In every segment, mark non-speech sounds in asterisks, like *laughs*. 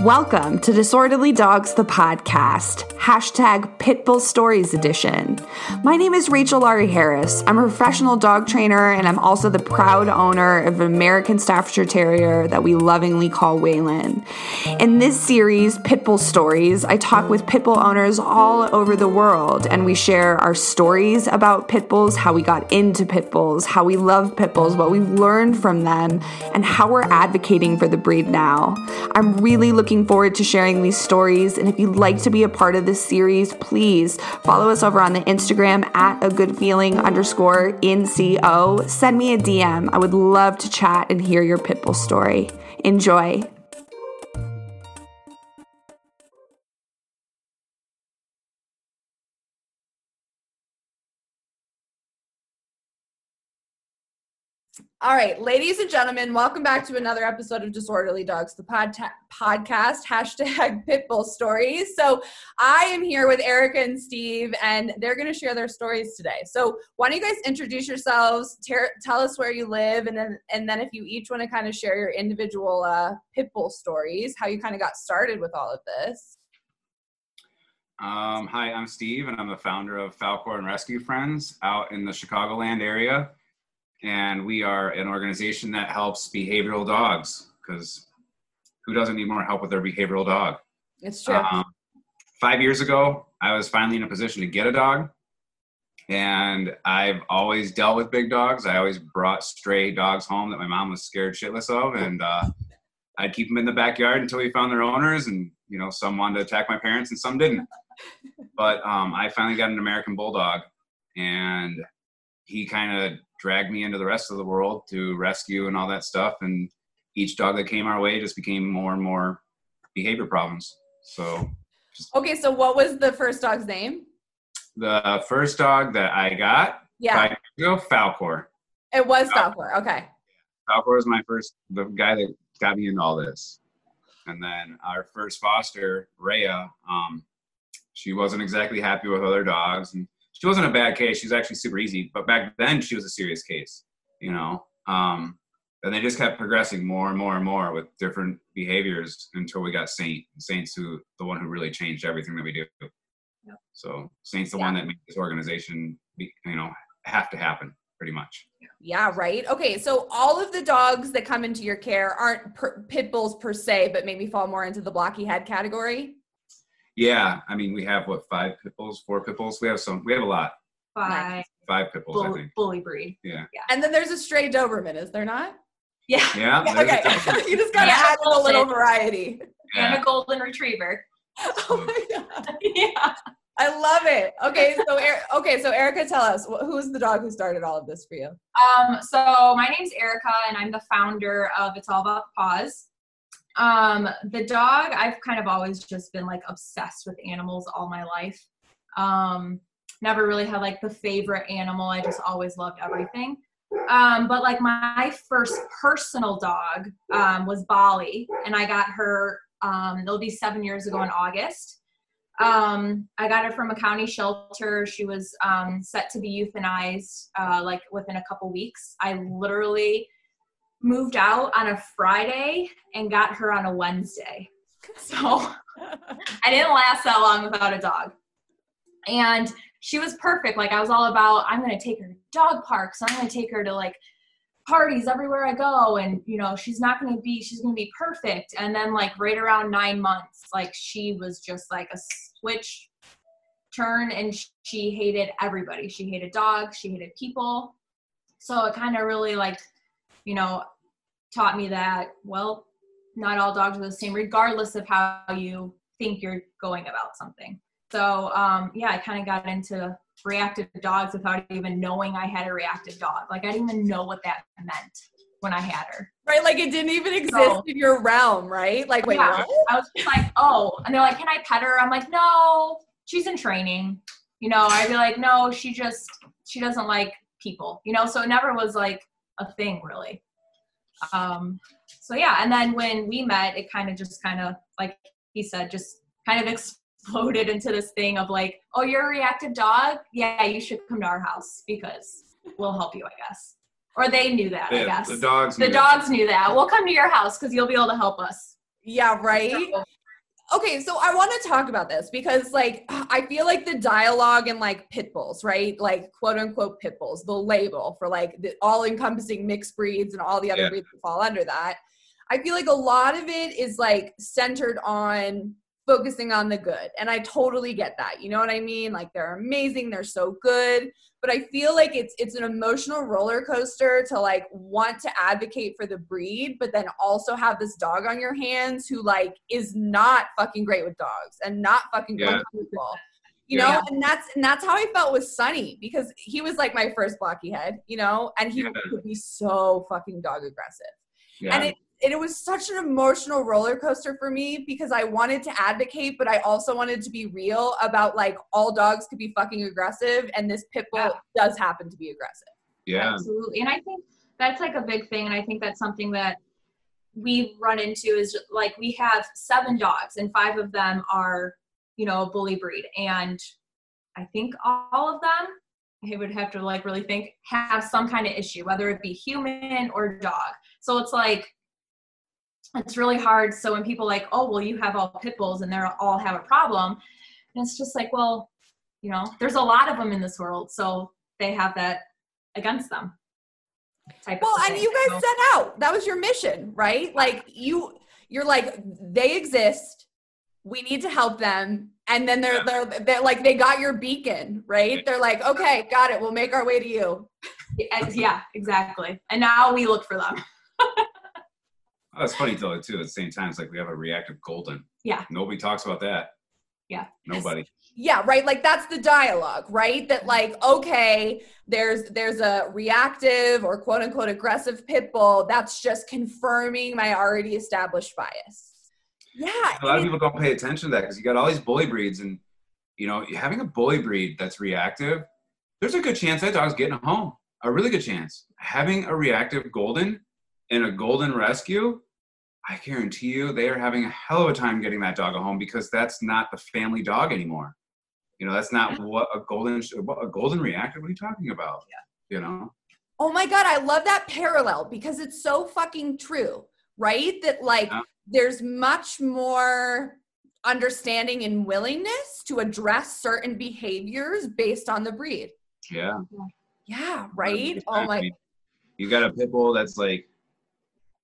Welcome to Disorderly Dogs, the podcast, hashtag Pitbull Stories Edition. My name is Rachel Laurie Harris. I'm a professional dog trainer, and I'm also the proud owner of an American Staffordshire Terrier that we lovingly call Waylon. In this series, Pitbull Stories, I talk with pitbull owners all over the world, and we share our stories about pitbulls, how we got into pitbulls, how we love pitbulls, what we've learned from them, and how we're advocating for the breed now. I'm really looking looking forward to sharing these stories. And if you'd like to be a part of this series, please follow us over on the Instagram at a good feeling underscore NCO. Send me a DM. I would love to chat and hear your Pitbull story. Enjoy. All right, ladies and gentlemen, welcome back to another episode of Disorderly Dogs, the pod- podcast, hashtag *laughs* Pitbull Stories. So I am here with Erica and Steve, and they're going to share their stories today. So why don't you guys introduce yourselves, ter- tell us where you live, and then and then if you each want to kind of share your individual uh, Pitbull stories, how you kind of got started with all of this. Um, hi, I'm Steve, and I'm the founder of Falcor and Rescue Friends out in the Chicagoland area and we are an organization that helps behavioral dogs because who doesn't need more help with their behavioral dog? It's true. Um, five years ago, I was finally in a position to get a dog, and I've always dealt with big dogs. I always brought stray dogs home that my mom was scared shitless of, and uh, I'd keep them in the backyard until we found their owners. And you know, some wanted to attack my parents, and some didn't. *laughs* But um, I finally got an American Bulldog, and he kind of dragged me into the rest of the world to rescue and all that stuff. And each dog that came our way just became more and more behavior problems. So, just, okay. So, what was the first dog's name? The first dog that I got, yeah, five years ago, Falcor. It was Falcor. Okay. Falcor was my first, the guy that got me into all this. And then our first foster, Rhea, um, she wasn't exactly happy with other dogs, and she wasn't a bad case. She was actually super easy, but back then she was a serious case, you know. Um, and they just kept progressing more and more and more with different behaviors until we got Saint. Saint's who the one who really changed everything that we do. Yep. So Saint's the yeah. one that made this organization, be, you know, have to happen pretty much. Yeah, right. Okay, so all of the dogs that come into your care aren't per, pit bulls per se, but maybe fall more into the blocky head category. Yeah, I mean, we have what five pit bulls, four pit bulls. We have some. We have a lot. Five. Five pit bulls, Bull, I think. Bully breed. Yeah. yeah. And then there's a stray Doberman, is there not? Yeah. *laughs* Yeah. yeah okay. *laughs* you just gotta yeah, add a little variety. And a golden retriever. *laughs* oh my god. yeah. I love it. Okay, so okay, so Erica, tell us who's the dog who started all of this for you? Um, so my name's Erica, and I'm the founder of It's All About the Paws. Um, the dog, I've kind of always just been like obsessed with animals all my life. Um, never really had like the favorite animal. I just always loved everything. Um, but like my first personal dog um, was Bali, and I got her. Um, it'll be seven years ago in August. Um, I got her from a county shelter. She was um, set to be euthanized uh, like within a couple weeks. I literally moved out on a Friday and got her on a Wednesday. So *laughs* I didn't last that long without a dog. And she was perfect. Like I was all about, I'm going to take her to dog parks. I'm going to take her to like parties everywhere I go. And, you know, she's not going to be, she's going to be perfect. And then like right around nine months, like she was just like a switch turn and she hated everybody. She hated dogs. She hated people. So it kind of really like, you know, taught me that, well, not all dogs are the same, regardless of how you think you're going about something. So, um, yeah, I kind of got into reactive dogs without even knowing I had a reactive dog. Like, I didn't even know what that meant when I had her. Right, like it didn't even exist so, in your realm, right? Like, wait, yeah, what? I was like, oh, and they're like, can I pet her? I'm like, no, she's in training. You know, I'd be like, no, she just she doesn't like people. You know, so it never was like a thing really. Um, so yeah, and then when we met, it kind of just kind of like he said, just kind of *laughs* exploded into this thing of like, oh, you're a reactive dog? Yeah, you should come to our house because we'll help you, I guess. Or they knew that, yeah, I guess. The dogs. The dogs that. knew that. We'll come to your house because you'll be able to help us. Yeah, right. Okay, so I want to talk about this because, like, *sighs* I feel like the dialogue and like pit bulls, right? Like, quote unquote pit bulls, the label for like the all encompassing mixed breeds and all the other Yeah. breeds that fall under that. I feel like a lot of it is like centered on focusing on the good. And I totally get that. You know what I mean? Like they're amazing, they're so good, but I feel like it's it's an emotional roller coaster to like want to advocate for the breed, but then also have this dog on your hands who like is not fucking great with dogs and not fucking Yeah. with people. You Yeah. know, and that's and that's how I felt with Sunny because he was like my first blocky head, you know, and he Yeah. could be so fucking dog aggressive Yeah. and it and it was such an emotional roller coaster for me because I wanted to advocate, but I also wanted to be real about like all dogs could be fucking aggressive, and this pit bull Yeah. does happen to be aggressive. yeah. Absolutely. And I think that's like a big thing. And I think that's something that we run into is like we have seven dogs and five of them are, you know, a bully breed. And I think all of them, I would have to like really think, have some kind of issue, whether it be human or dog. So it's like, it's really hard. So when people like, oh, well, you have all pit bulls and they're all have a problem. And it's just like, well, you know, there's a lot of them in this world. So they have that against them. type of Well, and you guys So- set out that was your mission, right? Like you, you're like they exist. We need to help them, and then they're they're they're like they got your beacon, right? They're like, okay, got it. We'll make our way to you. Yeah, exactly. And now we look for them. *laughs* Oh, it's funny though too. At the same time, it's like we have a reactive golden. Yeah. Nobody talks about that. Yeah. Nobody. yeah right like that's the dialogue right that like okay there's there's a reactive or quote unquote aggressive pit bull that's just confirming my already established bias yeah A lot of people don't pay attention to that because you got all these bully breeds, and you know, having a bully breed that's reactive, there's a good chance that dog's getting home. A really good chance. Having a reactive golden and a golden rescue, I guarantee you, they are having a hell of a time getting that dog a home because that's not the family dog anymore. You know, that's not what a golden a golden reactive. What are you talking about? Yeah. You know. oh my god i love that parallel because it's so fucking true right that like Yeah. there's much more understanding and willingness to address certain behaviors based on the breed Yeah. yeah right oh my you got a pit bull that's like,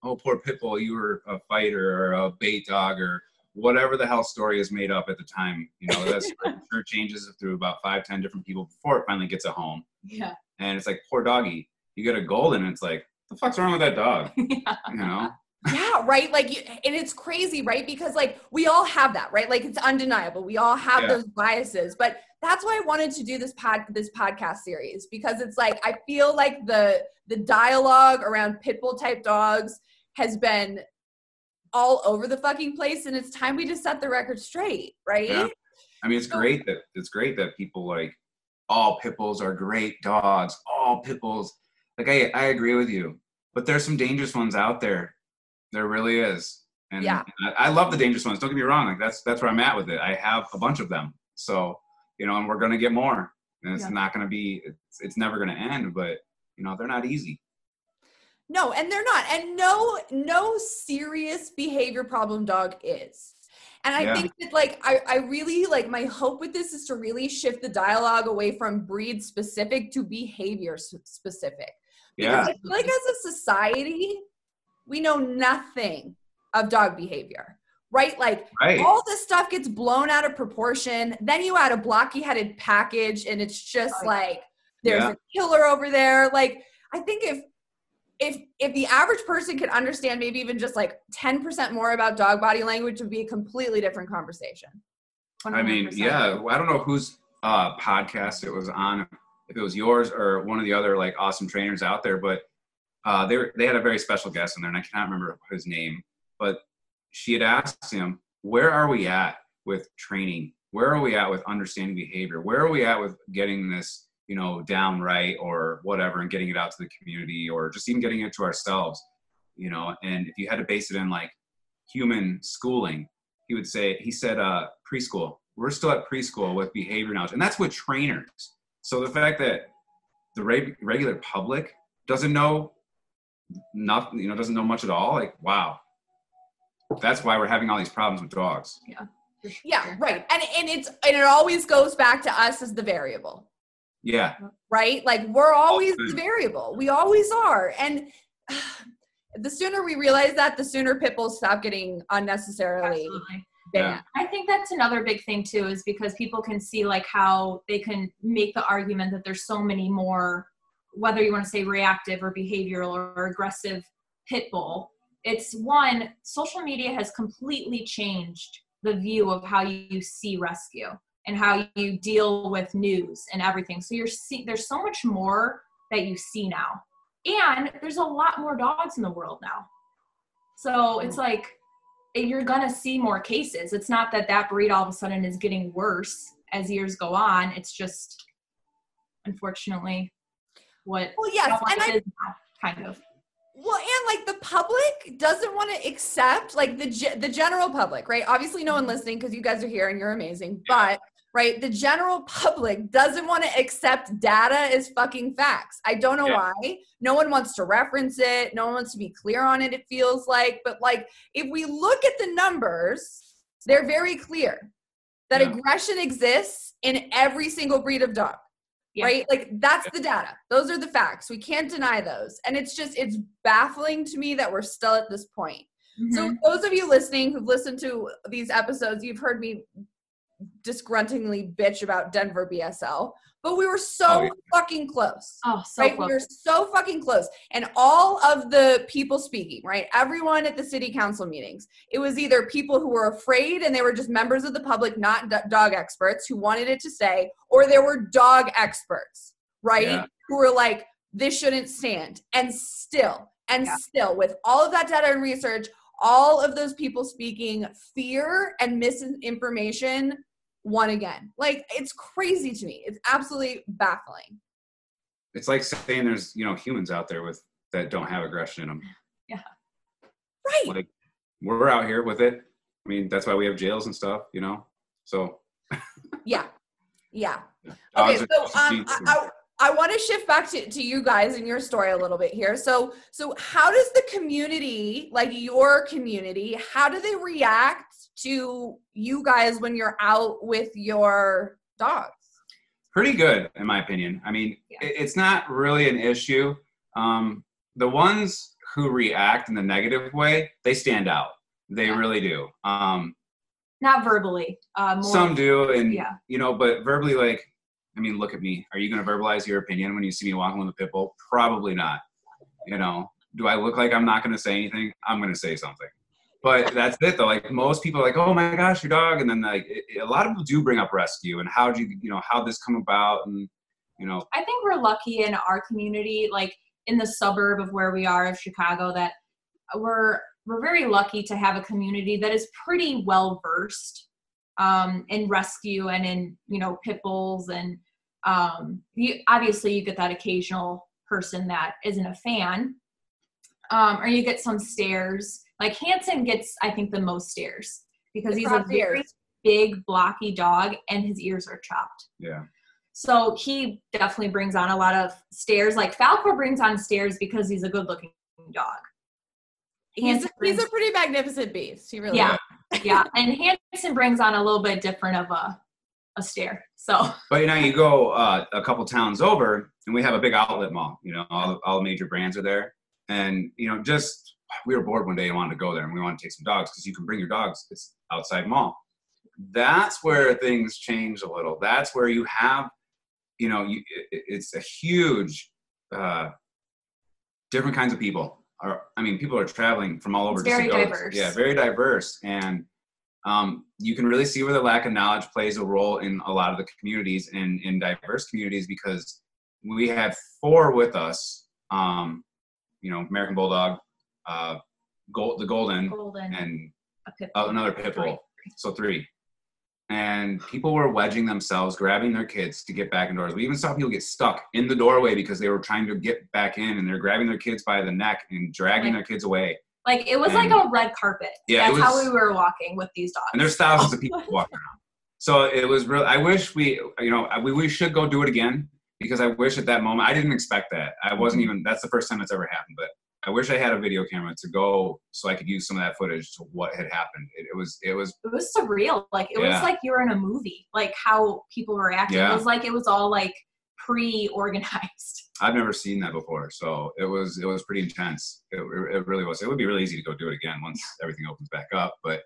oh, poor pit bull, you were a fighter or a bait dog or whatever the hell story is made up at the time. You know, that's *laughs* I'm sure changes through about five, ten different people before it finally gets a home. Yeah. And it's like, poor doggy, you get a golden, and it's like, the fuck's wrong with that dog? *laughs* yeah. You know? yeah right like you, and it's crazy right because like we all have that right like it's undeniable we all have Yeah. those biases but that's why i wanted to do this pod this podcast series because it's like i feel like the the dialogue around pit bull type dogs has been all over the fucking place and it's time we just set the record straight right Yeah. I mean, it's great that it's great that people like all pit bulls are great dogs. All pit bulls, like I, I agree with you, but there's some dangerous ones out there. There really is, and Yeah. I, I love the dangerous ones. Don't get me wrong. Like that's that's where I'm at with it. I have a bunch of them, so you know, and we're gonna get more, and it's Yeah. not gonna be. It's, it's never gonna end, but you know, they're not easy. No, and they're not. And no, no serious behavior problem dog is. And I Yeah. think that like I, I really like my hope with this is to really shift the dialogue away from breed specific to behavior s- specific. Because Yeah, I feel like as a society, we know nothing of dog behavior. Right? Like right. all this stuff gets blown out of proportion. Then you add a blocky headed package, and it's just like there's Yeah. a killer over there. Like, I think if if if the average person could understand maybe even just like 10% more about dog body language would be a completely different conversation. I mean, yeah. I don't know whose uh, podcast it was on, if it was yours or one of the other like awesome trainers out there, but uh, they were, they had a very special guest in there, and I cannot remember his name, but she had asked him, "Where are we at with training? Where are we at with understanding behavior? Where are we at with getting this, you know, down right or whatever, and getting it out to the community, or just even getting it to ourselves, you know?" And if you had to base it in like human schooling, he would say he said uh, preschool we're still at preschool with behavior knowledge and that's with trainers so the fact that the reg- regular public doesn't know nothing you know doesn't know much at all like wow that's why we're having all these problems with dogs. Yeah. Yeah, right. And and it's and it always goes back to us as the variable. Yeah, right? Like we're always the the variable. We always are. And *sighs* the sooner we realize that, the sooner pit bulls stop getting unnecessarily Absolutely. banned. Yeah. I think that's another big thing too, is because people can see like how they can make the argument that there's so many more, whether you want to say reactive or behavioral or aggressive pit bull. It's one, social media has completely changed the view of how you see rescue and how you deal with news and everything. So you're see there's so much more that you see now. And there's a lot more dogs in the world now. So it's mm. like eh, you're gonna see more cases. It's not that that breed all of a sudden is getting worse as years go on. It's just unfortunately what Well, yes, and I is now, kind of. Well, and like the public doesn't want to accept, like the ge- the general public, right? Obviously, no one mm-hmm. listening because you guys are here and you're amazing, but right, the general *laughs* public doesn't want to accept data as fucking facts. I don't know Yeah. why. No one wants to reference it. No one wants to be clear on it. It feels like, but like if we look at the numbers, they're very clear that Yeah. aggression exists in every single breed of dog Yeah. right like that's the data those are the facts we can't deny those and it's just it's baffling to me that we're still at this point so Mhm. those of you listening who've listened to these episodes you've heard me disgruntlingly bitch about denver bsl but we were so Oh, yeah. fucking close oh, so right? close. We were so fucking close. And all of the people speaking, right? Everyone at the city council meetings, it was either people who were afraid and they were just members of the public, not do- dog experts, who wanted it to stay, or there were dog experts, right? Yeah. Who were like, this shouldn't stand. And still, and Yeah. still, with all of that data and research, all of those people speaking fear and misinformation won again. Like, it's crazy to me. It's absolutely baffling. it's like saying there's you know humans out there with that don't have aggression in them. Yeah. Right. Like we're out here with it. I mean, that's why we have jails and stuff, you know. So Yeah. Yeah. *laughs* Okay, so um, I, I, I want to shift back to, to you guys and your story a little bit here. So, so how does the community, like your community, how do they react to you guys when you're out with your dogs? pretty good in my opinion i mean Yeah. it, it's not really an issue um, the ones who react in the negative way they stand out they Yeah. really do um, not verbally. Uh, more some do and yeah. you know but verbally like i mean look at me. Are you going to verbalize your opinion when you see me walking with a pit bull? Probably not. You know do i look like i'm not going to say anything? I'm going to say something. But that's it though. Like most people are like oh my gosh your dog. And then like it, it- a lot of people do bring up rescue and how do you you know how this come about and you know. I think we're lucky in our community, like in the suburb of where we are of Chicago, that we're we're very lucky to have a community that is pretty well versed um, in rescue and in you know pit bulls and um, you, obviously you get that occasional person that isn't a fan, um, or you get some stares. Like Hanson gets, I think, the most stares because he's a very ears. big, blocky dog, and his ears are chopped. yeah So he definitely brings on a lot of stares. Like Falcor brings on stares because he's a good looking dog. He's, he's a pretty magnificent beast. He really yeah, is. Yeah. And Hanson brings on a little bit different of a, a stare. So But you know, you go uh, a couple towns over, and we have a big outlet mall. You know, all, all major brands are there, and you know, just we were bored one day and wanted to go there, and we wanted to take some dogs because you can bring your dogs. It's outside mall. That's where things change a little. That's where you have, you know, you, it, it's a huge, uh, different kinds of people. Are I mean, people are traveling from all over. It's very diverse. Yeah, very diverse, and um, you can really see where the lack of knowledge plays a role in a lot of the communities and in diverse communities because we have four with us. Um, you know, American Bulldog, uh, Gold, the Golden, golden and a pit uh, another pit bull. So three. And people were wedging themselves, grabbing their kids to get back indoors. We even saw people get stuck in the doorway because they were trying to get back in and they're grabbing their kids by the neck and dragging their kids away. Like it was like a red carpet. Yeah, That's how we were walking with these dogs. and there's thousands of people *laughs* walking around. So it was real. I wish we, you know, we, we should go do it again because I wish at that moment I didn't expect that. I wasn't mm-hmm. even. That's the first time it's ever happened. But I wish I had a video camera to go so I could use some of that footage to what had happened. It, it was it was it was surreal. Like it Yeah. was like you were in a movie. Like how people were acting. Yeah. It was like it was all like pre-organized. *laughs* I've never seen that before, so it was it was pretty intense. It, it really was. It would be really easy to go do it again once everything opens back up, but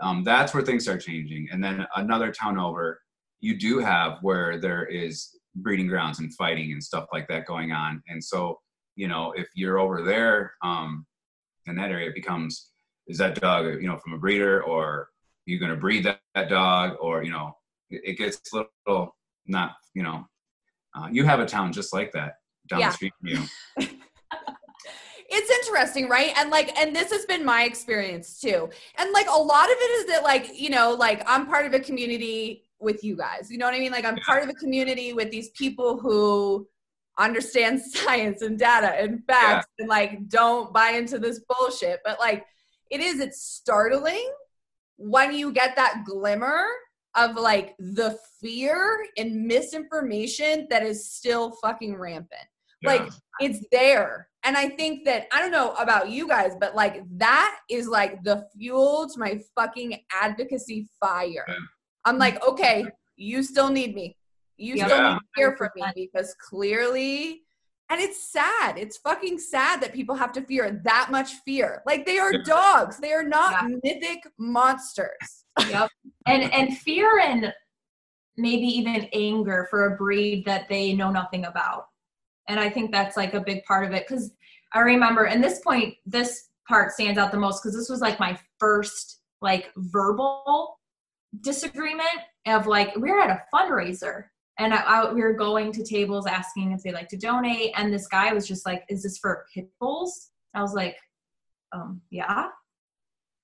um, that's where things start changing. And then another town over, you do have where there is breeding grounds and fighting and stuff like that going on. And so you know, if you're over there um, in that area, it becomes is that dog you know from a breeder or you're going to breed that, that dog or you know it, it gets a little not you know uh, you have a town just like that down Yeah. the street from you. *laughs* it's interesting right and like and this has been my experience too and like a lot of it is that like you know like i'm part of a community with you guys you know what i mean like i'm part of a community with these people who understand *laughs* science and data and facts and like don't buy into this bullshit but like it is it's startling when you get that glimmer of like the fear and misinformation that is still fucking rampant. Like it's there. And i think that i don't know about you guys but like that is like the fuel to my fucking advocacy fire. Yeah. i'm like okay you still need me you Yeah. still need to hear from me because clearly and it's sad it's fucking sad that people have to fear that much fear like they are dogs they are not mythic monsters yep. And and fear and maybe even anger for a breed that they know nothing about. And I think that's like a big part of it because I remember, and this point, this part stands out the most because this was like my first like verbal disagreement of like we were at a fundraiser and I, I, we were going to tables asking if they'd like to donate, and this guy was just like, "Is this for pit bulls?" I was like, "Um, yeah."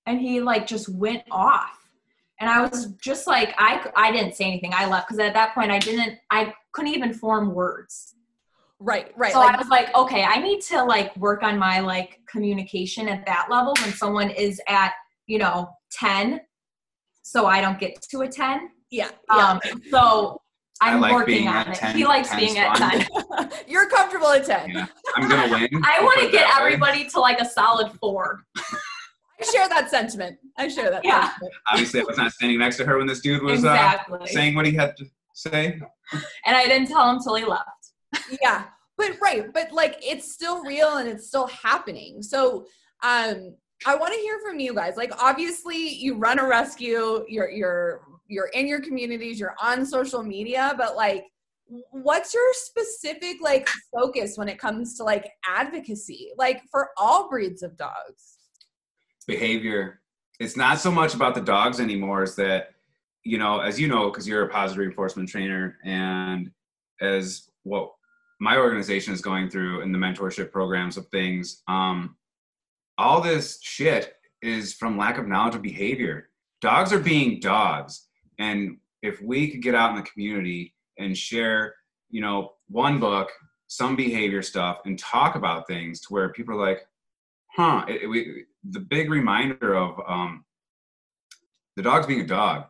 And he like just went off and i was just like i i didn't say anything i left because at that point i didn't i couldn't even form words right right so like i was like okay i need to like work on my like communication at that level when someone is at you know 10 so i don't get to a 10 yeah, yeah. um so i'm like working on it 10. he likes 10's being at 10 *laughs* *laughs* you're comfortable at 10 Yeah. I'm gonna win. *laughs* i want to get that way. everybody to like a solid four I share that sentiment. I share that Yeah. sentiment. Obviously, I was not standing next to her when this dude was uh, saying what he had to say. and i didn't tell him till he left Yeah. But right, but like it's still real and it's still happening. So um I want to hear from you guys. Like obviously you run a rescue, you're you're you're in your communities, you're on social media, but like what's your specific like focus when it comes to like advocacy like for all breeds of dogs? behavior. It's not so much about the dogs anymore. Is that you know, as you know, because you're a positive reinforcement trainer, and as what my organization is going through in the mentorship programs of things, um, all this shit is from lack of knowledge of behavior. Dogs are being dogs, and if we could get out in the community and share, you know, one book, some behavior stuff, and talk about things to where people are like, huh, it, it- we, the big reminder of um, the dog's being a dog.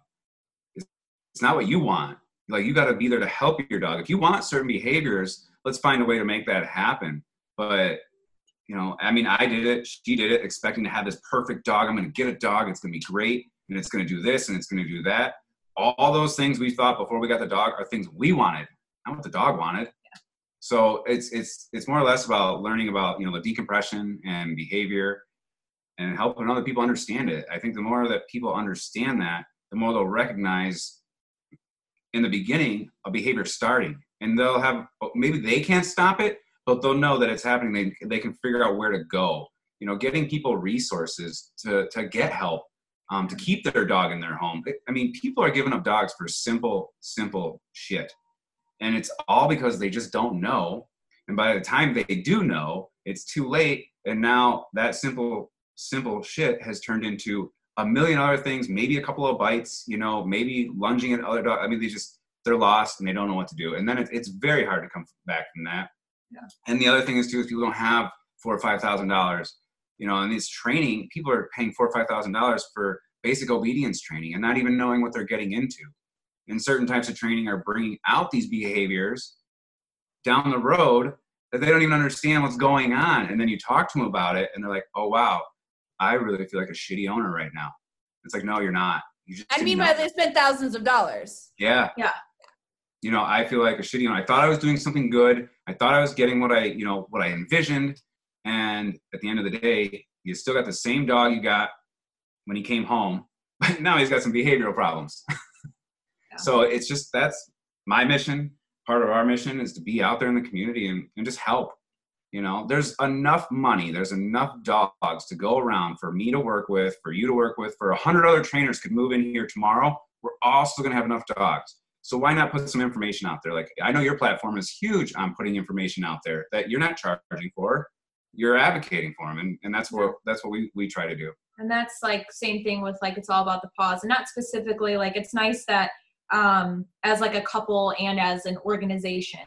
It's, it's not what you want. Like you got to be there to help your dog. If you want certain behaviors, let's find a way to make that happen. But you know, I mean, I did it. She did it, expecting to have this perfect dog. I'm going to get a dog. It's going to be great, and it's going to do this, and it's going to do that. All those things we thought before we got the dog are things we wanted, not what the dog wanted. So it's it's it's more or less about learning about you know the decompression and behavior, and helping other people understand it. I think the more that people understand that, the more they'll recognize in the beginning a behavior starting, and they'll have maybe they can't stop it, but they'll know that it's happening. They they can figure out where to go. You know, getting people resources to to get help, um, to keep their dog in their home. I mean, people are giving up dogs for simple simple shit, and it's all because they just don't know. And by the time they do know, it's too late. And now that simple simple shit has turned into a million other things. Maybe a couple of bites. You know, maybe lunging at other dogs. I mean, they just they're lost and they don't know what to do. And then it, it's very hard to come back from that. Yeah. And the other thing is too is people don't have four or five thousand dollars. You know, and this training, people are paying four or five thousand dollars for basic obedience training and not even knowing what they're getting into. And certain types of training are bringing out these behaviors down the road that they don't even understand what's going on. And then you talk to them about it, and they're like, "Oh wow, I really feel like a shitty owner right now." It's like, no, you're not. You just didn't meanwhile, know. they spent thousands of dollars. Yeah. Yeah. You know, I feel like a shitty owner. I thought I was doing something good. I thought I was getting what I, you know, what I envisioned. And at the end of the day, you still got the same dog you got when he came home, *laughs* but now he's got some behavioral problems. *laughs* Yeah. So it's just that's my mission. Part of our mission is to be out there in the community and, and just help. You know, there's enough money, there's enough dogs to go around for me to work with, for you to work with, for a hundred other trainers could move in here tomorrow. We're all still gonna have enough dogs. So why not put some information out there? Like I know your platform is huge on putting information out there that you're not charging for. You're advocating for them, and, and that's what that's what we, we try to do. and that's like same thing with like it's all about the Paws and not specifically like it's nice that um as like a couple and as an organization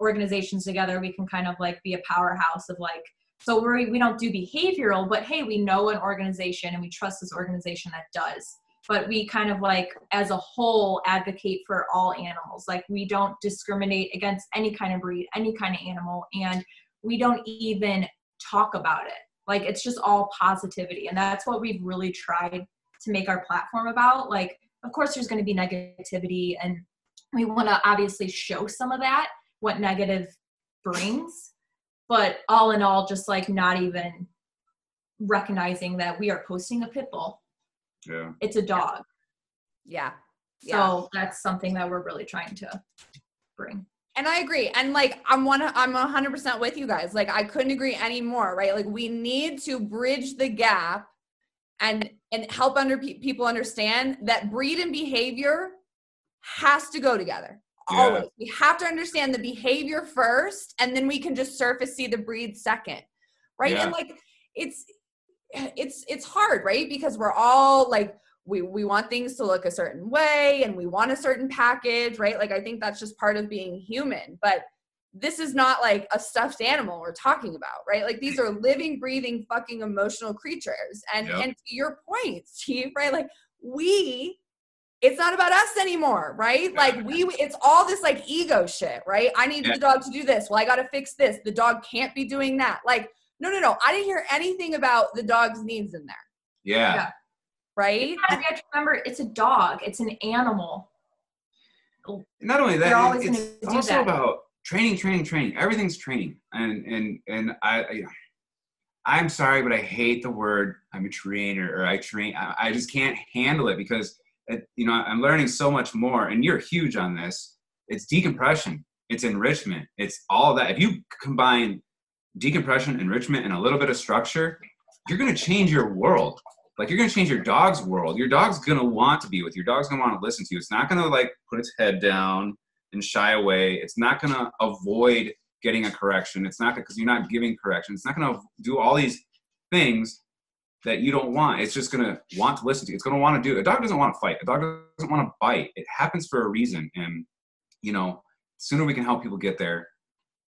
organizations together we can kind of like be a powerhouse of like so we we don't do behavioral but hey we know an organization and we trust this organization that does. But we kind of like as a whole advocate for all animals. Like we don't discriminate against any kind of breed any kind of animal and we don't even talk about it like it's just all positivity and that's what we've really tried to make our platform about like of course there's going to be negativity and we want to obviously show some of that what negative brings but all in all just like not even recognizing that we are posting a pit bull Yeah. it's a dog Yeah. Yeah. so that's something that we're really trying to bring And I agree. And like I'm one I'm 100% with you guys. Like I couldn't agree any more, right? Like we need to bridge the gap and and help under pe- people understand that breed and behavior has to go together. Yeah. Always. We have to understand the behavior first and then we can just surface see the breed second. Right? And like it's it's it's hard, right? Because we're all like we we want things to look a certain way and we want a certain package right? Like i think that's just part of being human but this is not like a stuffed animal we're talking about right? Like these are living breathing fucking emotional creatures. And Yep. and to your point steve right? Like we it's not about us anymore right? Like we it's all this like ego shit right? I need Yeah. the dog to do this. Well i gotta fix this. The dog can't be doing that. Like no no no. I didn't hear anything about the dog's needs in there. Yeah. Yeah. Right you have to remember it's a dog it's an animal not only that, always it's also that. about training, training, training. Everything's training, and and and I, I, I'm sorry, but I hate the word I'm a trainer or I train. I, I just can't handle it because it, you know I'm learning so much more, and you're huge on this. It's decompression, it's enrichment, it's all that. If you combine decompression, enrichment, and a little bit of structure, you're gonna change your world like you're gonna change your dog's world. Your dog's gonna want to be with you. Your dog's gonna want to listen to you. It's not gonna like put its head down and shy away. It's not gonna avoid getting a correction. It's not because you're not giving correction. It's not gonna do all these things that you don't want. It's just gonna want to listen to you. It's gonna want to do. A dog doesn't want to fight. A dog doesn't want to bite. It happens for a reason. And you know, sooner we can help people get there,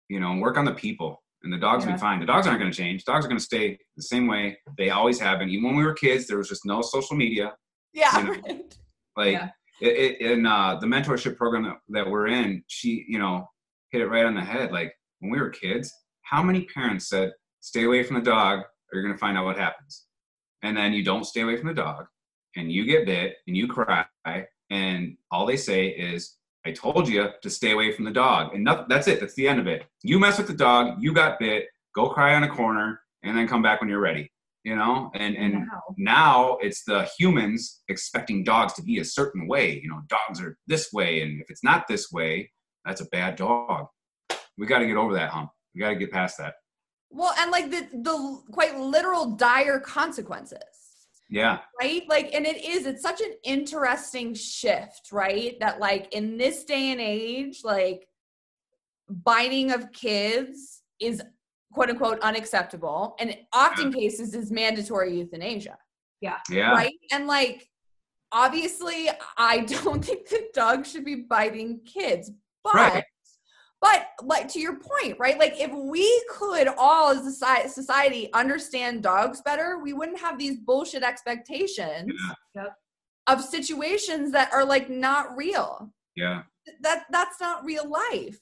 you know, and work on the people. And the dogs Yeah. be fine. The dogs aren't going to change. Dogs are going to stay the same way they always have been. Even when we were kids, there was just no social media. yeah You know, right. Like Yeah. it, it, in uh, the mentorship program that, that we're in, she, you know, hit it right on the head. Like when we were kids, how many parents said, "Stay away from the dog, or you're going to find out what happens." And then you don't stay away from the dog, and you get bit, and you cry, and all they say is, "I told you to stay away from the dog," and nothing, that's it. That's the end of it. You mess with the dog, you got bit. Go cry on a corner, and then come back when you're ready. You know, and and Wow. now it's the humans expecting dogs to be a certain way. You know, dogs are this way, and if it's not this way, that's a bad dog. We got to get over that hump. We got to get past that. Well, and like the the quite literal dire consequences, Yeah, right? Like, and it is, it's such an interesting shift, right? That like in this day and age, like biting of kids is quote unquote unacceptable, and often cases is mandatory euthanasia, Yeah. yeah, right? And like obviously, I *laughs* don't think that dogs should be biting kids, but Right. But like to your point right like if we could all as a society understand dogs better we wouldn't have these bullshit expectations Yeah. Yep. of situations that are like not real yeah. that that's not real life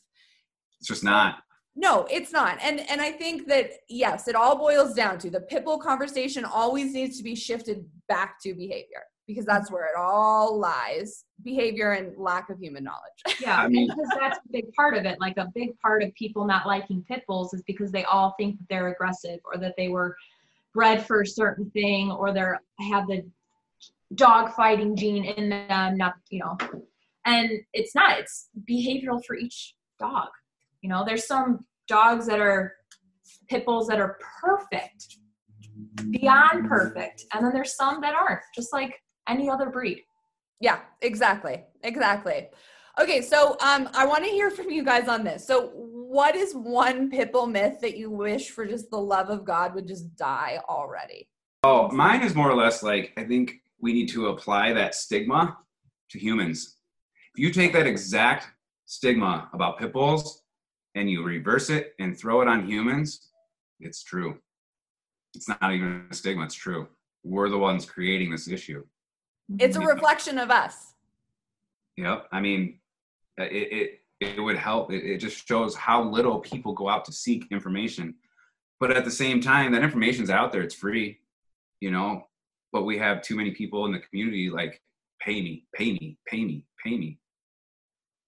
It's just not. No, it's not. And and I think that yes, it all boils down to the pit bull conversation always needs to be shifted back to behavior because that's where it all lies. Behavior and lack of human knowledge. *laughs* Yeah, I mean- because that's a big part of it. Like a big part of people not liking pit bulls is because they all think that they're aggressive or that they were bred for a certain thing or they're have the dog fighting gene in them. Not you know, and it's not. It's behavioral for each dog. You know, there's some dogs that are pit bulls that are perfect, beyond perfect, and then there's some that aren't. Just like any other breed. Yeah, exactly. Exactly. Okay, so um I want to hear from you guys on this. So what is one pit bull myth that you wish for just the love of God would just die already? Oh, mine is more or less like I think we need to apply that stigma to humans. If you take that exact stigma about pit bulls and you reverse it and throw it on humans, it's true. It's not even a stigma, it's true. We're the ones creating this issue. It's a reflection of us. Yep. I mean, uh, it it, it would help. It, it just shows how little people go out to seek information. But at the same time, that information's out there. It's free, you know. But we have too many people in the community like, pay me, pay me, pay me, pay me.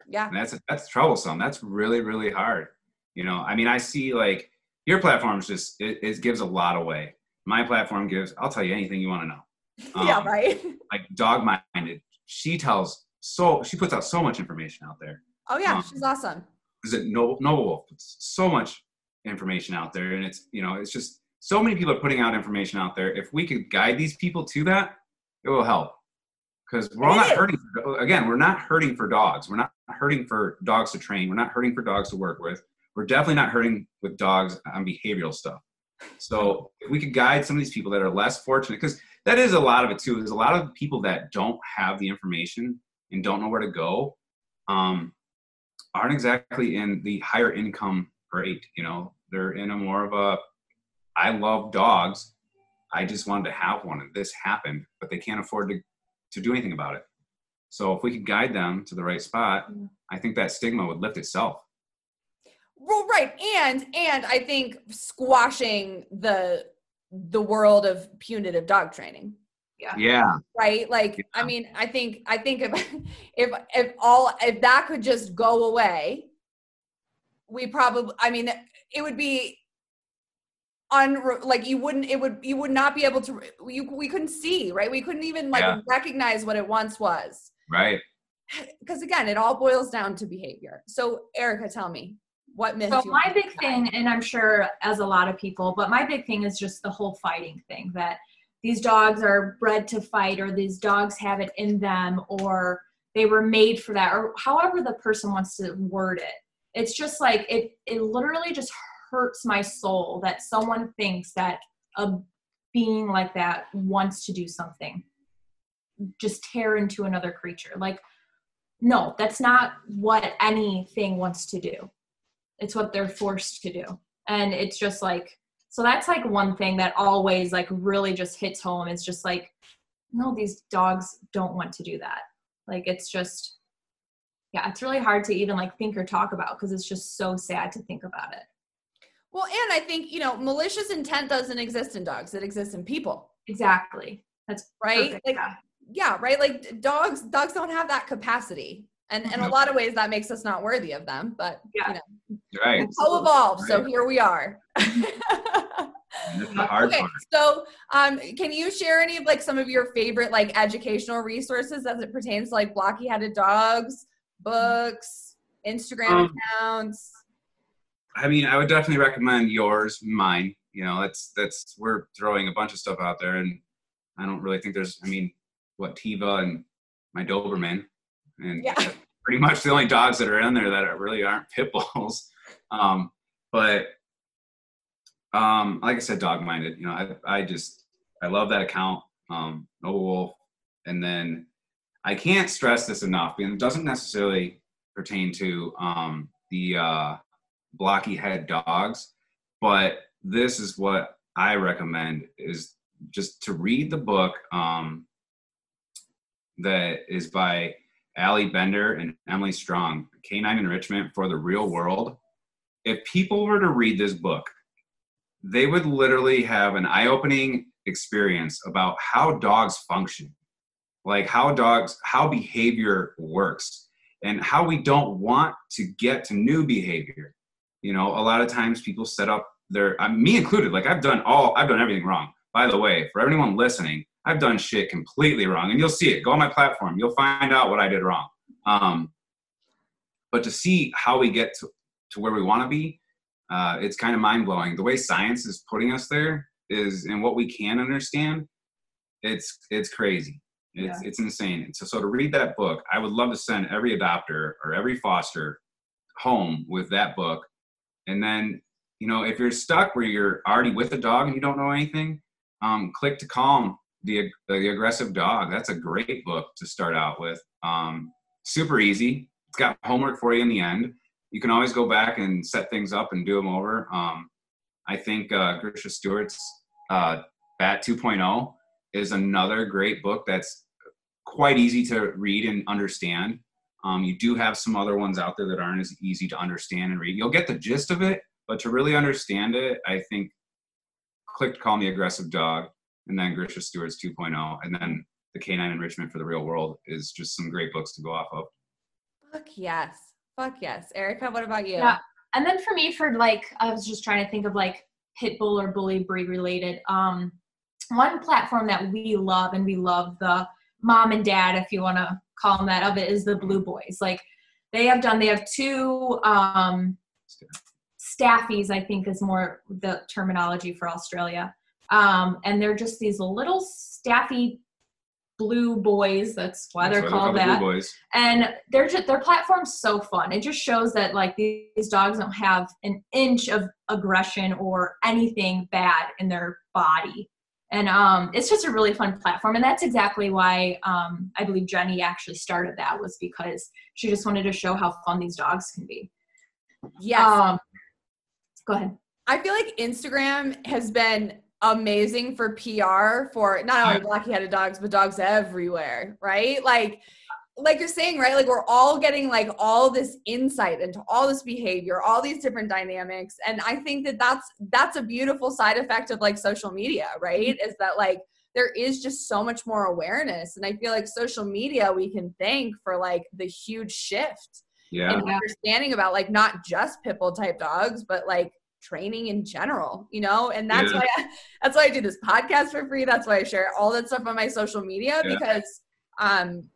Yeah. And that's that's troublesome. That's really really hard. You know. I mean, I see like your platform's just it, it gives a lot away. My platform gives. I'll tell you anything you want to know. *laughs* yeah, Um, right. Like dog minded. She tells so she puts out so much information out there Oh yeah, um, she's awesome. is it Noble, Noble Wolf puts so much information out there, and it's you know it's just so many people are putting out information out there. If we could guide these people to that, it will help. Because we're all not hurting. For, again, we're not hurting for dogs. We're not hurting for dogs to train. We're not hurting for dogs to work with. We're definitely not hurting with dogs on behavioral stuff. So if we could guide some of these people that are less fortunate, because that is a lot of it too. There's a lot of people that don't have the information and don't know where to go. Um, aren't exactly in the higher income rate. You know, they're in a more of a, I love dogs. I just wanted to have one, and this happened, but they can't afford to to do anything about it. So if we could guide them to the right spot, I think that stigma would lift itself. Well, right. And and I think squashing the the world of punitive dog training. Yeah, Yeah. right like i mean i think i think if *laughs* if if all if that could just go away we probably i mean it would be un like you wouldn't it would you would not be able to you we couldn't see right we couldn't even like Yeah. recognize what it once was right. *sighs* because again it all boils down to behavior so erica tell me what myth So my big thing, and I'm sure as a lot of people, but my big thing is just the whole fighting thing that these dogs are bred to fight or these dogs have it in them or they were made for that or however the person wants to word it. It's just like it it literally just hurts my soul that someone thinks that a being like that wants to do something just tear into another creature. Like no, that's not what anything wants to do it's what they're forced to do. And it's just like so that's like one thing that always like really just hits home. It's just like no these dogs don't want to do that. Like it's just yeah it's really hard to even like think or talk about because it's just so sad to think about it. Well and i think you know malicious intent doesn't exist in dogs. It exists in people. Exactly. That's right? perfect, like yeah. yeah right? Like dogs dogs don't have that capacity and in a lot of ways that makes us not worthy of them but Yeah. you know Right. so evolved so here we are okay part. so um can you share any of like some of your favorite like educational resources as it pertains to like blocky headed dogs books instagram Um, accounts I mean, I would definitely recommend yours, mine. You know, that's that's we're throwing a bunch of stuff out there, and I don't really think there's. I mean, what Tiva and my Doberman, and Yeah. pretty much the only dogs that are in there that are, really aren't *laughs* pit bulls. Um, but um, like I said, dog minded. You know, I I just I love that account, um, Noble Wolf, and then I can't stress this enough, because it doesn't necessarily pertain to um, the uh, blocky head dogs, but this is what I recommend is just to read the book um, that is by Allie Bender and Emily Strong, Canine Enrichment for the Real World. if people were to read this book, they would literally have an eye-opening experience about how dogs function, like how dogs, how behavior works, and how we don't want to get to new behavior. You know, a lot of times people set up their, uh, me included, like I've done all, I've done everything wrong. By the way, for anyone listening, I've done shit completely wrong, and you'll see it. Go on my platform, you'll find out what I did wrong. Um, but to see how we get to, to where we want to be, uh, it's kind of mind blowing. The way science is putting us there is, and what we can understand, it's it's crazy. It's Yeah. it's insane. So so to read that book, I would love to send every adopter or every foster home with that book, and then you know if you're stuck where you're already with a dog and you don't know anything, um, click to calm the the aggressive dog. That's a great book to start out with. Um, super easy. It's got homework for you in the end. You can always go back and set things up and do them over. Um, I think uh, Grisha Stewart's uh, BAT 2.0 is another great book that's quite easy to read and understand. Um, you do have some other ones out there that aren't as easy to understand and read. You'll get the gist of it, but to really understand it, I think click to Calm the Aggressive Dog and then Grisha Stewart's 2.0 and then the Canine Enrichment for the Real World is just some great books to go off of. Fuck yes. Fuck yes. Erica, what about you? Yeah. And then for me, for like, I was just trying to think of like pit bull or bully breed related. Um, one platform that we love and we love the mom and dad, if you want to call them that, of it is the Blue Boys. Like they have done, they have two um, staffies, I think is more the terminology for Australia. Um, and they're just these little staffy blue boys. That's why That's they're why called Blue that Boys. and they're just their platform's so fun it just shows that like these, these dogs don't have an inch of aggression or anything bad in their body and um, it's just a really fun platform and that's exactly why um, i believe jenny actually started that was because she just wanted to show how fun these dogs can be Yes. um, go ahead I feel like Instagram has been amazing for PR for not only blocky headed dogs, but dogs everywhere, right? Like, like you're saying, right? Like we're all getting like all this insight into all this behavior, all these different dynamics, and I think that that's that's a beautiful side effect of like social media, right? Is that like there is just so much more awareness, and I feel like social media we can thank for like the huge shift Yeah. and understanding about like not just pit bull type dogs, but like training in general, you know? And that's Yeah. why I, that's why I do this podcast for free. That's why I share all that stuff on my social media Yeah. because um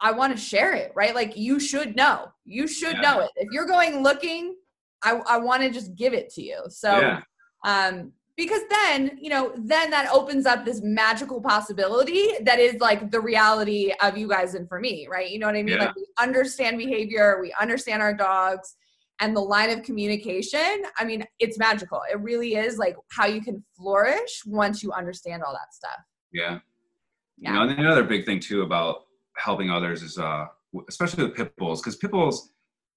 I want to share it, right? Like you should know. You should Yeah. know it. If you're going looking, I I want to just give it to you. So um because then you know then that opens up this magical possibility that is like the reality of you guys and for me right you know what i mean like we understand behavior we understand our dogs and the line of communication i mean it's magical it really is like how you can flourish once you understand all that stuff Yeah. Yeah. You know, and the other big thing too about helping others is, uh, especially with pit bulls, because pit bulls,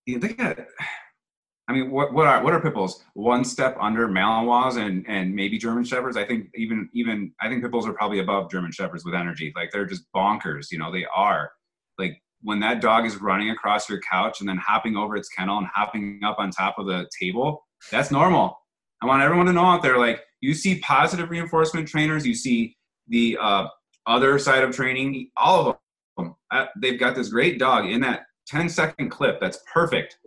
you know, they got. I mean, what what are what are pit bulls? One step under Malinois and and maybe German shepherds. I think even even I think pit bulls are probably above German shepherds with energy. Like they're just bonkers. You know, they are. Like when that dog is running across your couch and then hopping over its kennel and hopping up on top of the table, that's normal. I want everyone to know out there, like you see positive reinforcement trainers, you see the uh, other side of training, all of them, uh, they've got this great dog in that 10 second clip that's perfect.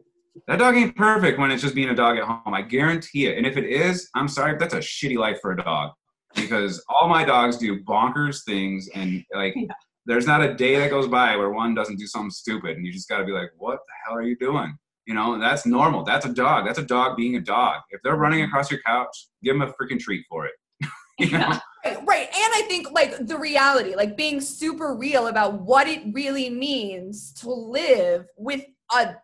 That dog ain't perfect when it's just being a dog at home. I guarantee it. And if it is, I'm sorry, that's a shitty life for a dog because all my dogs do bonkers things and like *laughs* Yeah. There's not a day that goes by where one doesn't do something stupid and you just got to be like, what the hell are you doing? You know, that's normal. That's a dog. That's a dog being a dog. If they're running mm-hmm. across your couch, give them a freaking treat for it. *laughs* you know? Right, right. And I think like the reality, like being super real about what it really means to live with a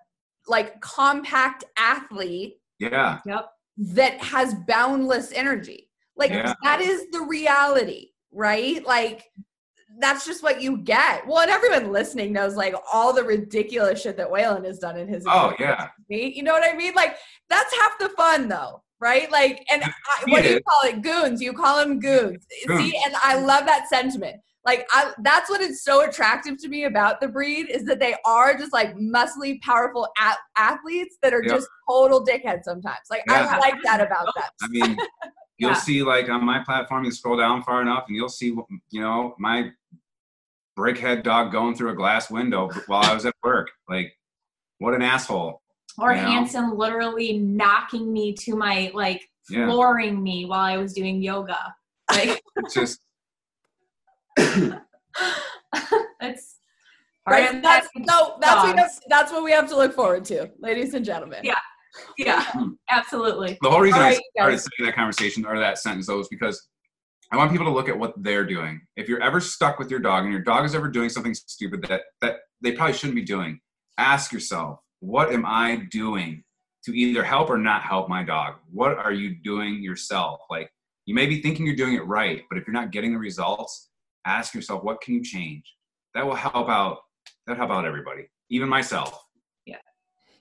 like compact athlete Yeah. yep that has boundless energy. Like Yeah. that is the reality, right? Like that's just what you get. Well, and everyone listening knows like all the ridiculous shit that Waylon has done in his Oh, yeah. You know what I mean? Like that's half the fun though. Right? Like, and I, what do you call it? Goons. You call them goons. Goons. See, and I love that sentiment. Like I, that's what is so attractive to me about the breed is that they are just like muscly, powerful a- athletes that are Yep. just total dickheads sometimes. Like I like that about them. I mean, *laughs* you'll Yeah. see like on my platform, you scroll down far enough, and you'll see, you know, my brickhead dog going through a glass window while I was at work. Like, what an asshole! Or You know? Hanson literally knocking me to my like Yeah. flooring me while I was doing yoga. Like *laughs* It's just *laughs* it's part Right? That's that. so that's what, dogs. that's what we have to look forward to, ladies and gentlemen. Yeah. *laughs* Yeah, absolutely. the whole reason All I started saying that conversation or that sentence though is because I want people to look at what they're doing. If you're ever stuck with your dog and your dog is ever doing something stupid that that they probably shouldn't be doing, ask yourself, what am I doing to either help or not help my dog? What are you doing yourself? Like you may be thinking you're doing it right, but if you're not getting the results, ask yourself, what can you change? That will help out. That help out everybody, even myself. Yeah.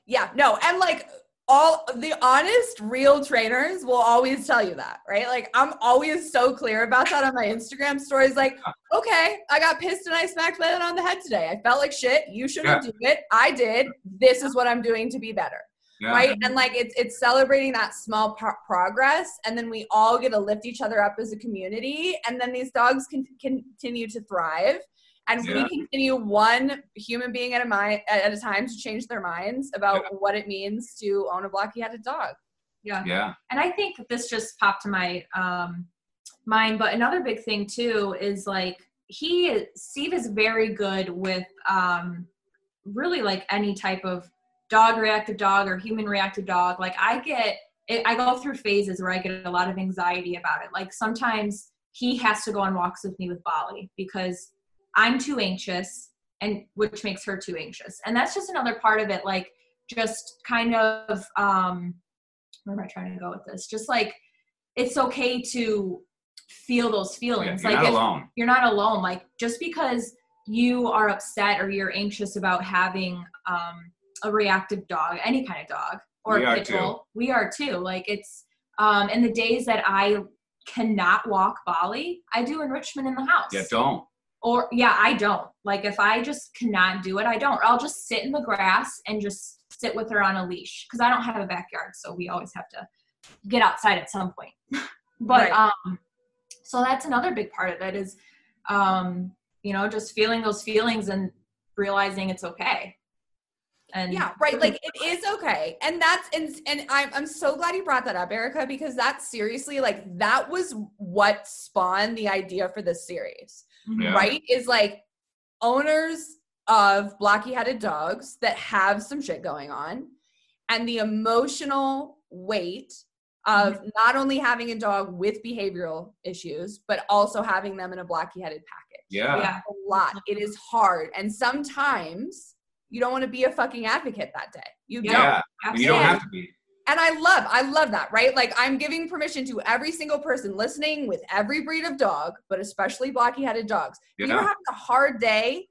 Yeah, no, and like all the honest, real trainers will always tell you that, right? Like I'm always so clear about that on my Instagram stories. Like, okay, I got pissed and I smacked my head on the head today. I felt like shit. You shouldn't do it. I did. This is what I'm doing to be better, Yeah. right? And like it's it's celebrating that small pro- progress, and then we all get to lift each other up as a community, and then these dogs can continue to thrive. And Yeah. we continue one human being at a mind at a time to change their minds about what it means to own a blocky-headed dog. Yeah. Yeah. And I think this just popped to my um, mind. But another big thing too is like he Steve is very good with um, really like any type of dog reactive dog or human reactive dog. Like I get it, I go through phases where I get a lot of anxiety about it. Like sometimes he has to go on walks with me with Bali because I'm too anxious and which makes her too anxious. And that's just another part of it. Like just kind of um where am I trying to go with this? Just like it's okay to feel those Yeah, feelings. you're like not alone. you're not alone. Like just because you are upset or you're anxious about having um, a reactive dog, any kind of dog, or We a pit bull, we are too. Like it's um, in the days that I cannot walk Bali, I do enrichment in the house Yeah, don't. Or yeah i don't like if i just cannot do it i don't or i'll just sit in the grass and just sit with her on a leash because i don't have a backyard so we always have to get outside at some point *laughs* but Right. um so that's another big part of it is um you know just feeling those feelings and realizing it's okay and Yeah, right. Like it *laughs* is okay. And that's and and I'm I'm so glad you brought that up, Erica, because that's seriously like that was what spawned the idea for this series. Yeah. right? Is like owners of blocky headed dogs that have some shit going on and the emotional weight of Mm-hmm. not only having a dog with behavioral issues, but also having them in a blocky headed package. Yeah. yeah A lot. It is hard. And sometimes you don't want to be a fucking advocate that day. You Yeah. don't. Yeah. You don't have to be. And I love, I love that, right? Like I'm giving permission to every single person listening with every breed of dog, but especially blocky headed dogs. If you're having a hard day,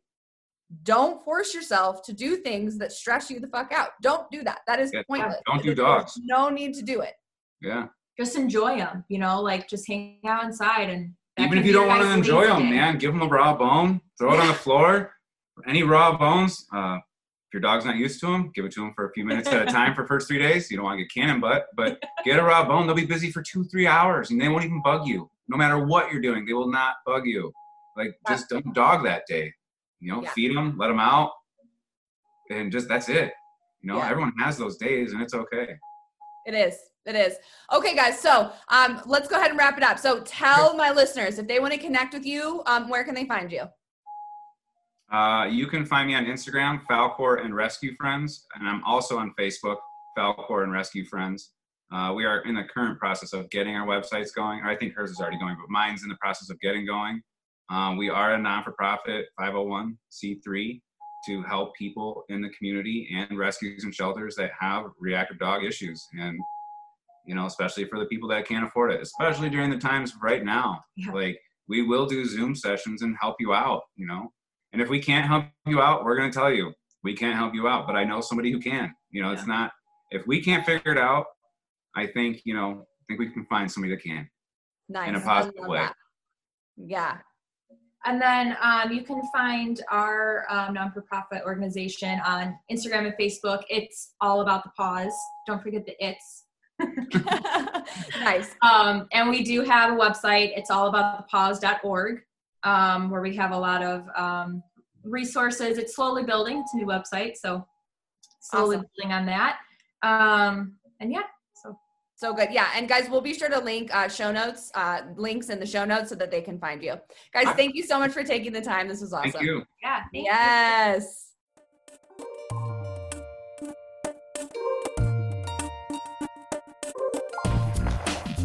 don't force yourself to do things that stress you the fuck out. Don't do that. That is Yeah, pointless. don't do There's dogs. No need to do it. Yeah. just enjoy them you know like just hang out inside and Even if you don't want to enjoy them, day. man, give them a raw bone, throw it on the *laughs* floor. Any raw bones, uh, if your dog's not used to them, give it to them for a few minutes at a *laughs* time for first three days. You don't want to get cannon butt, but get a raw bone. They'll be busy for two, three hours, and they won't even bug you. No matter what you're doing, they will not bug you. Like just don't dog that day. You know, Yeah. feed them, let them out, and just that's it. You know, Yeah. everyone has those days, and it's okay. It is. It is. Okay, guys. So um, let's go ahead and wrap it up. So tell my listeners if they want to connect with you, um, where can they find you? Uh, you can find me on Instagram, Falcor and Rescue Friends, and I'm also on Facebook, Falcor and Rescue Friends. Uh, we are in the current process of getting our websites going. I think hers is already going, but mine's in the process of getting going. Um, we are a non-for-profit 501c3 to help people in the community and rescues and shelters that have reactive dog issues, and you know, especially for the people that can't afford it, especially during the times right now. Yeah. Like we will do Zoom sessions and help you out. You know, and if we can't help you out, we're going to tell you we can't help you out. But I know somebody who can. You know, it's not if we can't figure it out. I think you know. I think we can find somebody that can. Nice. In a positive way. that. Yeah. And then um, you can find our um, non-for-profit organization on Instagram and Facebook. It's all about the Paws. Don't forget the it's. *laughs* *laughs* nice. Um, and we do have a website. It's all about the paws.org, um, where we have a lot of um, resources. It's slowly building. It's a new website, so slowly Awesome. building on that. Um, and yeah, so So good. Yeah. And guys, we'll be sure to link uh, show notes, uh, links in the show notes so that they can find you. Guys, Hi. thank you so much for taking the time. This was awesome. Thank you. yeah. thank you. Yes.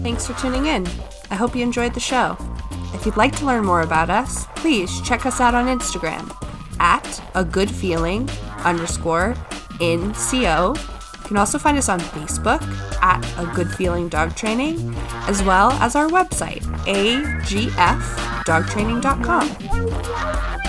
Thanks for tuning in. I hope you enjoyed the show. If you'd like to learn more about us, please check us out on Instagram at a good feeling underscore in co. You can also find us on Facebook at a good feeling dog training, as well as our website agfdogtraining.com.